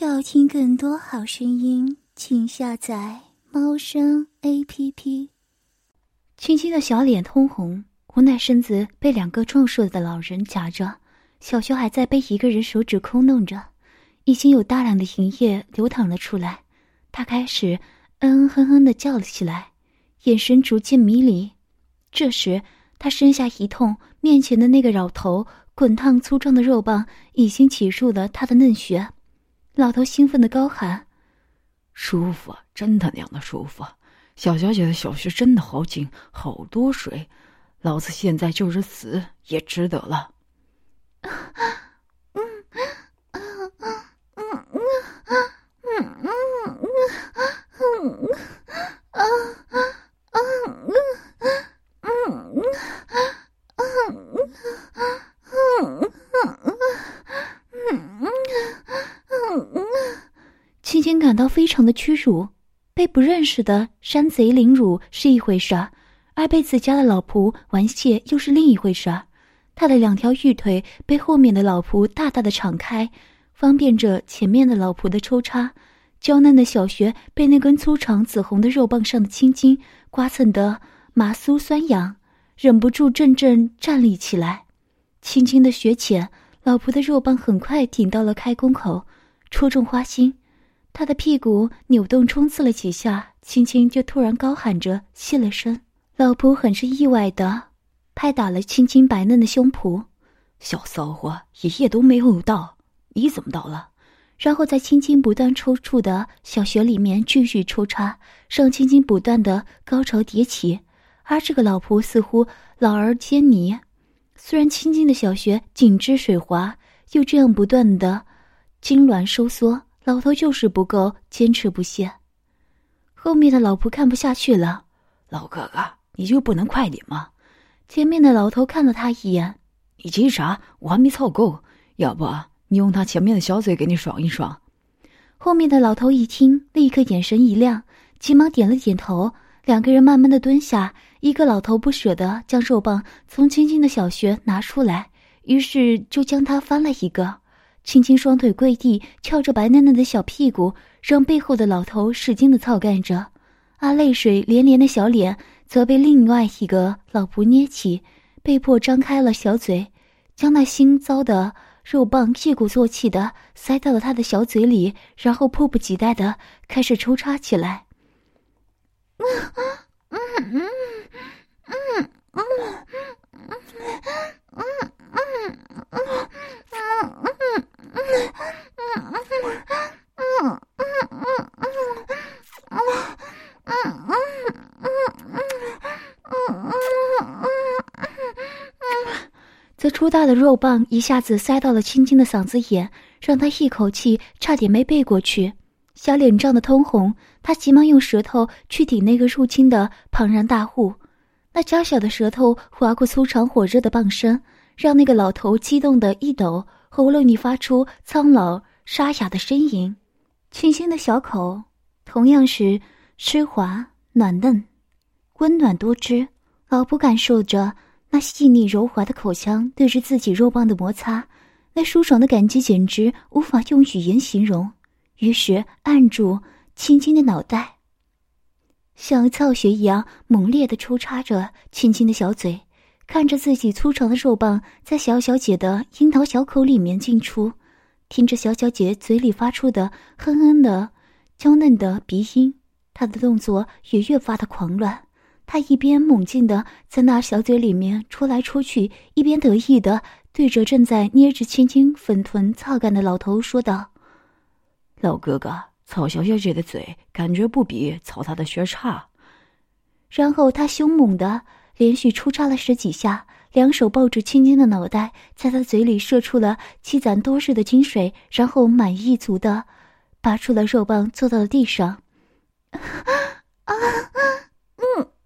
要听更多好声音，请下载猫声 A P P。青青的小脸通红，无奈身子被两个壮硕的老人夹着，小熊还在被一个人手指抠弄着，已经有大量的银液流淌了出来。他开始嗯嗯哼哼的叫了起来，眼神逐渐迷离。这时，他身下一痛，面前的那个老头滚烫粗壮的肉棒已经挤入了他的嫩穴。老头兴奋的高喊：“舒服，真他娘的舒服！小小姐的小穴真的好紧，好多水，老子现在就是死也值得了。”感到非的屈辱，被不认识的山贼凌辱是一回事儿，而被自家的老仆玩亵又是另一回事儿。他的两条玉腿被后面的老仆大大的敞开，方便着前面的老仆的抽插。娇嫩的小穴被那根粗长紫红的肉棒上的青筋刮蹭得麻酥酸痒，忍不住阵阵站立起来。轻轻的穴浅，老仆的肉棒很快顶到了开宫口，戳中花心。他的屁股扭动冲刺了几下，青青就突然高喊着谢了声。老仆很是意外的拍打了青青白嫩的胸脯：“小骚货，一夜都没有到，你怎么到了？”然后在青青不断抽搐的小穴里面继续抽插，让青青不断的高潮迭起。而这个老仆似乎老而坚泥，虽然青青的小穴紧致水滑，又这样不断的痉挛收缩。老头就是不够坚持不懈，后面的老仆看不下去了。老哥哥，你就不能快点吗？前面的老头看了他一眼，你急啥？我还没凑够，要不你用他前面的小嘴给你爽一爽。后面的老头一听，立刻眼神一亮，急忙点了点头。两个人慢慢的蹲下，一个老头不舍得将肉棒从青青的小穴拿出来，于是就将他翻了一个。轻轻双腿跪地，翘着白嫩嫩的小屁股，让背后的老头使劲的操干着。而泪水连连的小脸则被另外一个老仆捏起，被迫张开了小嘴，将那新糟的肉棒一鼓作气的塞到了他的小嘴里，然后迫不及待的开始抽插起来。嗯嗯嗯嗯嗯嗯嗯嗯。这粗大的肉棒一下子塞到了青青的嗓子眼，让他一口气差点没背过去，小脸涨得通红。他急忙用舌头去顶那个入侵的庞然大物，那娇小的舌头划过粗长火热的棒身，让那个老头激动的一抖。喉咙里发出苍老沙哑的呻吟，清新的小口同样是湿滑暖嫩，温暖多汁。老仆感受着那细腻柔滑的口腔对着自己肉棒的摩擦，那舒爽的感觉简直无法用语言形容。于是按住青青的脑袋，像操穴一样猛烈的抽插着青青的小嘴。看着自己粗长的肉棒在小小姐的樱桃小口里面进出，听着小小姐嘴里发出的哼哼的娇嫩的鼻音，他的动作也越发的狂乱。他一边猛劲的在那小嘴里面戳来戳去，一边得意的对着正在捏着青青粉臀操干的老头说道：“老哥哥，草小小姐的嘴，感觉不比操他的学差。”然后他凶猛的。连续出插了十几下，两手抱着青青的脑袋，在他嘴里射出了积攒多日的精水，然后满意足的拔出了肉棒，坐到了地上。啊，嗯，啊，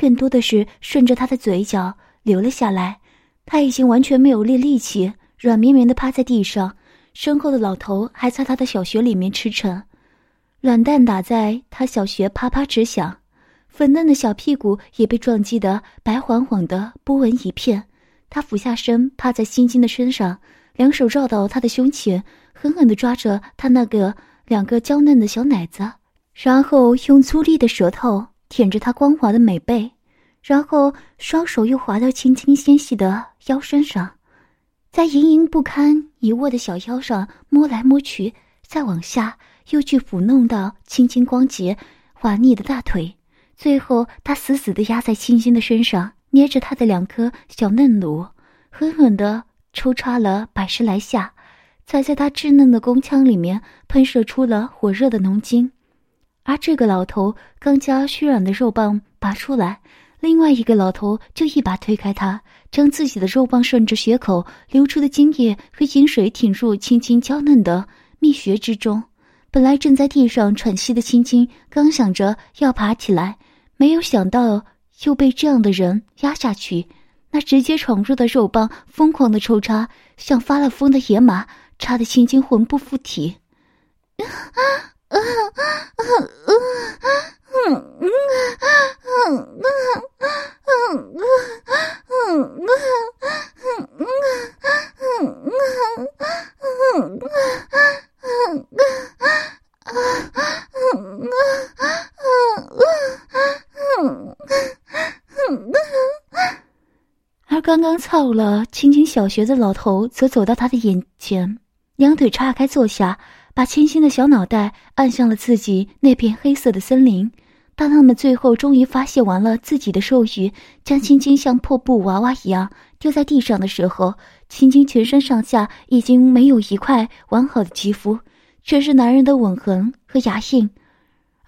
更多的是顺着他的嘴角流了下来。他已经完全没有力力气，软绵绵的趴在地上，身后的老头还在他的小穴里面驰骋，软蛋打在他小穴啪啪直响，粉嫩的小屁股也被撞击得白晃晃的波纹一片。他俯下身趴在青青的身上，两手绕到他的胸前，狠狠地抓着他那个两个娇嫩的小奶子，然后用粗粝的舌头舔着她光滑的美背。然后双手又滑到青青纤细的腰身上，在盈盈不堪一握的小腰上摸来摸去，再往下又去抚弄到青青光洁滑腻的大腿，最后他死死地压在青青的身上，捏着她的两颗小嫩乳，狠狠地抽插了百十来下，才在她稚嫩的宫腔里面喷射出了火热的浓精。而这个老头刚将虚软的肉棒拔出来。另外一个老头就一把推开他，将自己的肉棒顺着血口流出的精液和饮水挺入青青娇嫩的蜜穴之中。本来正在地上喘息的青青，刚想着要爬起来，没有想到又被这样的人压下去。那直接闯入的肉棒疯狂的抽插，像发了疯的野马，插得青青魂不附体。啊 而刚刚操了青青小学的老头，则走到他的眼前，两腿叉开坐下。把清新的小脑袋按向了自己那片黑色的森林。当他们最后终于发泄完了自己的兽欲，将青青像破布娃娃一样丢在地上的时候，青青全身上下已经没有一块完好的肌肤，全是男人的吻痕和牙印。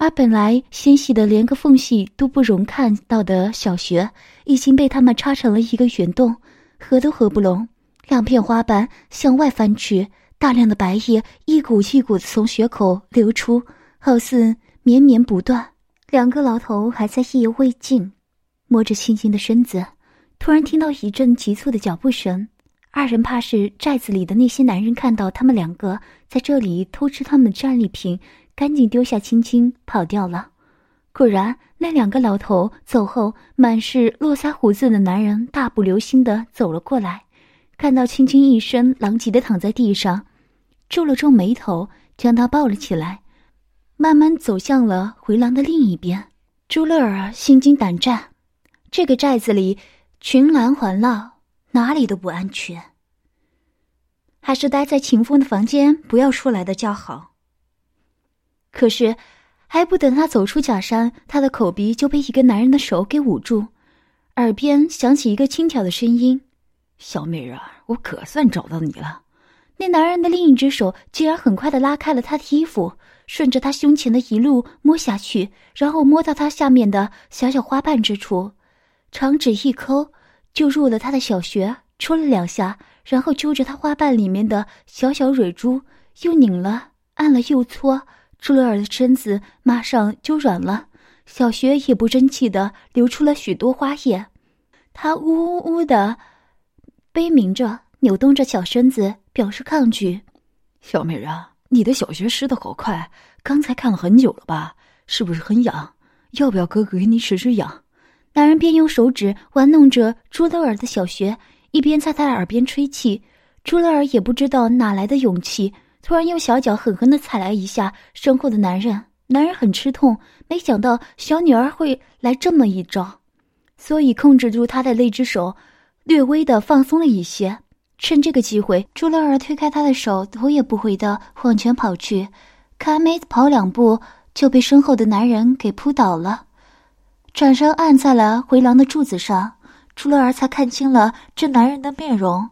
而本来纤细的连个缝隙都不容看到的小穴，已经被他们插成了一个圆洞，合都合不拢，两片花瓣向外翻去。大量的白液一股一股的从血口流出，好似绵绵不断。两个老头还在意犹未尽，摸着青青的身子，突然听到一阵急促的脚步声。二人怕是寨子里的那些男人看到他们两个在这里偷吃他们的战利品，赶紧丢下青青跑掉了。果然，那两个老头走后，满是络腮胡子的男人大步流星的走了过来，看到青青一身狼藉的躺在地上。皱了皱眉头，将他抱了起来，慢慢走向了回廊的另一边。朱乐儿心惊胆战，这个寨子里群狼环绕，哪里都不安全，还是待在秦风的房间，不要出来的较好。可是，还不等他走出假山，他的口鼻就被一个男人的手给捂住，耳边响起一个轻佻的声音：“小美人儿，我可算找到你了。”那男人的另一只手竟然很快的拉开了他的衣服，顺着他胸前的一路摸下去，然后摸到他下面的小小花瓣之处，长指一抠，就入了他的小穴，戳了两下，然后揪着他花瓣里面的小小蕊珠，又拧了，按了又搓，朱乐尔的身子马上就软了，小穴也不争气的流出了许多花叶，他呜呜呜的悲鸣着，扭动着小身子。表示抗拒，小美人，你的小穴湿的好快，刚才看了很久了吧？是不是很痒？要不要哥哥给你使使痒？男人边用手指玩弄着朱乐尔的小穴，一边在他耳边吹气。朱乐尔也不知道哪来的勇气，突然用小脚狠狠的踩了一下身后的男人。男人很吃痛，没想到小女儿会来这么一招，所以控制住他的那只手，略微的放松了一些。趁这个机会，朱乐儿推开他的手，头也不回的往前跑去，可还没跑两步，就被身后的男人给扑倒了，转身按在了回廊的柱子上。朱乐儿才看清了这男人的面容，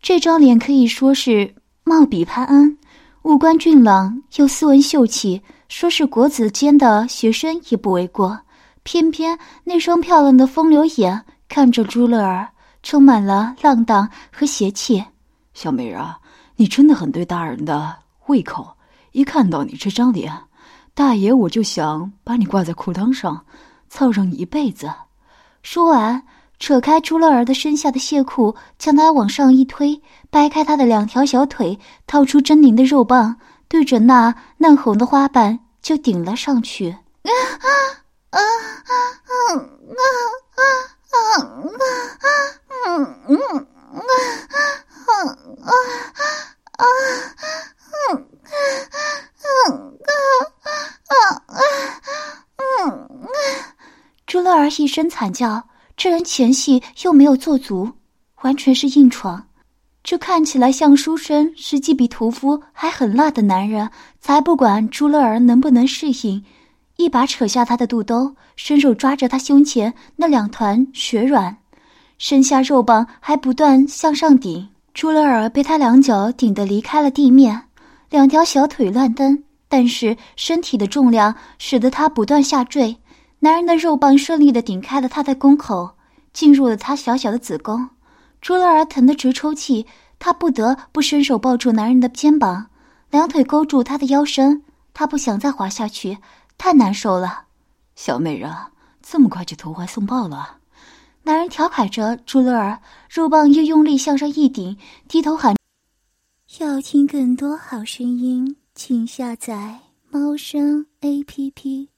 这张脸可以说是貌比潘安，五官俊朗又斯文秀气，说是国子监的学生也不为过。偏偏那双漂亮的风流眼看着朱乐儿。充满了浪荡和邪气，小美人，你真的很对大人的胃口。一看到你这张脸，大爷我就想把你挂在裤裆上，操上一辈子。说完，扯开朱乐儿的身下的亵裤，将她往上一推，掰开她的两条小腿，掏出狰狞的肉棒，对准那嫩红的花瓣就顶了上去。啊啊啊啊啊啊啊啊啊！啊啊啊啊啊啊啊啊啊啊！朱乐儿一声惨叫，这人前戏又没有做足，完全是硬闯。这看起来像书生，实际比屠夫还狠辣的男人，才不管朱乐儿能不能适应，一把扯下他的肚兜，伸手抓着他胸前那两团血软。身下肉棒还不断向上顶，朱乐儿被他两脚顶得离开了地面，两条小腿乱蹬，但是身体的重量使得他不断下坠。男人的肉棒顺利的顶开了他的宫口，进入了他小小的子宫。朱乐儿疼得直抽泣，她不得不伸手抱住男人的肩膀，两腿勾住他的腰身，他不想再滑下去，太难受了。小美人，这么快就投怀送抱了？男人调侃着朱乐儿，肉棒又用力向上一顶，低头喊：“要听更多好声音，请下载猫声 A P P。”